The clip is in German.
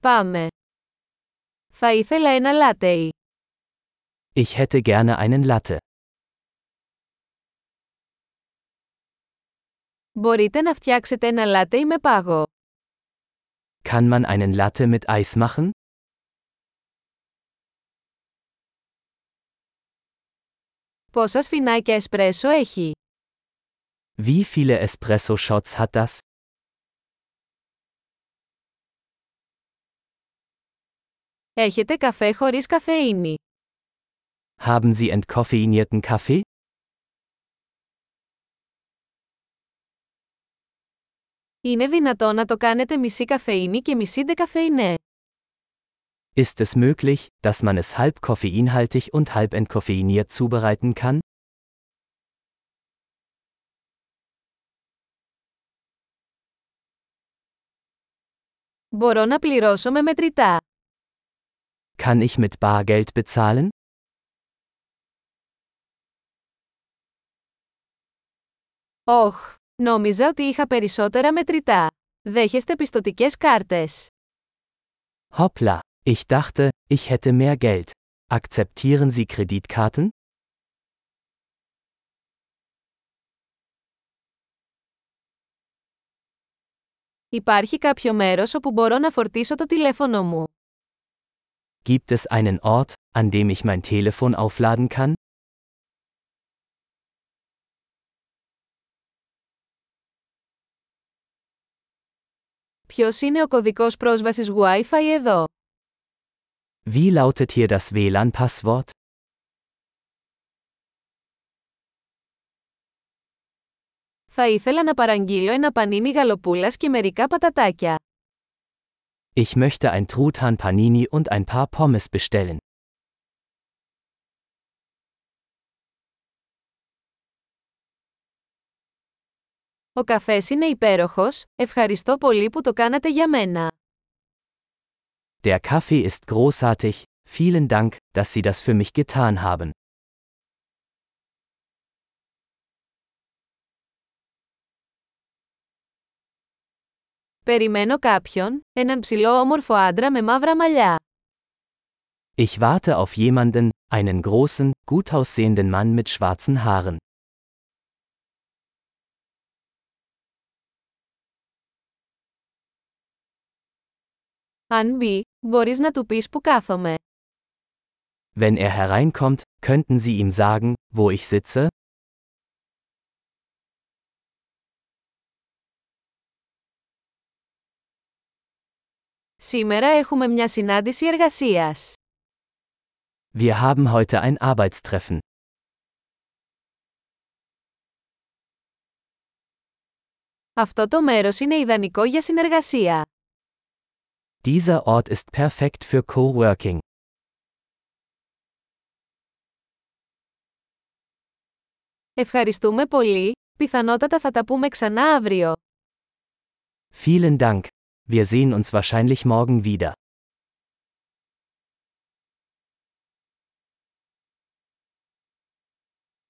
Πάμε. Θα ήθελα ένα λάτεϊ. Ich hätte gerne einen Latte. Μπορείτε να φτιάξετε ένα λάτεϊ με πάγο. Kann man einen Latte mit Eis machen? Πόσα σφινάκια εσπρέσο έχει? Wie viele Espresso Shots hat das? Έχετε καφέ χωρίς καφεΐνη. Haben Sie entkoffeinierten Kaffee? Είναι δυνατό να το κάνετε μισή καφεΐνη και μισή ντεκαφεϊνέ. Ist es möglich, dass man es halb koffeinhaltig und halb entkoffeiniert zubereiten kann? Μπορώ να πληρώσω με μετρητά. Kann ich mit Bargeld bezahlen? Όχ, νόμιζα ότι είχα περισσότερα μετρητά. Δέχεστε πιστοτικές κάρτες. Hoppla, ich dachte, ich hätte mehr Geld. Akzeptieren Sie Kreditkarten? Υπάρχει κάποιο μέρος όπου μπορώ να φορτίσω το τηλέφωνο μου. Gibt es einen Ort, an dem ich mein Telefon aufladen kann? Ποιος είναι ο κωδικός πρόσβασης Wi-Fi εδώ? Wie lautet hier das WLAN-Passwort? Θα ήθελα να παραγγείλω ένα πανίνι γαλοπούλας και μερικά πατατάκια. Ich möchte ein Truthahn Panini und ein paar Pommes bestellen. Ο καφές είναι υπέροχος, ευχαριστώ πολύ που το κάνατε για μένα. Der Kaffee ist großartig, vielen Dank, dass Sie das für mich getan haben. Περιμένω κάποιον, έναν ψηλό όμορφο άντρα με μαύρα μαλλιά. Ich warte auf jemanden, einen großen, gut aussehenden Mann mit schwarzen Haaren. Αν μπει, μπορείς να του πεις που κάθομαι. Wenn er hereinkommt, könnten Sie ihm sagen, wo ich sitze? Σήμερα έχουμε μια συνάντηση εργασίας. Wir haben heute ein Arbeitstreffen. Αυτό το μέρος είναι ιδανικό για συνεργασία. Dieser Ort ist perfekt für Coworking. Ευχαριστούμε πολύ, πιθανότατα θα τα πούμε ξανά αύριο. Vielen Dank. Wir sehen uns wahrscheinlich morgen wieder.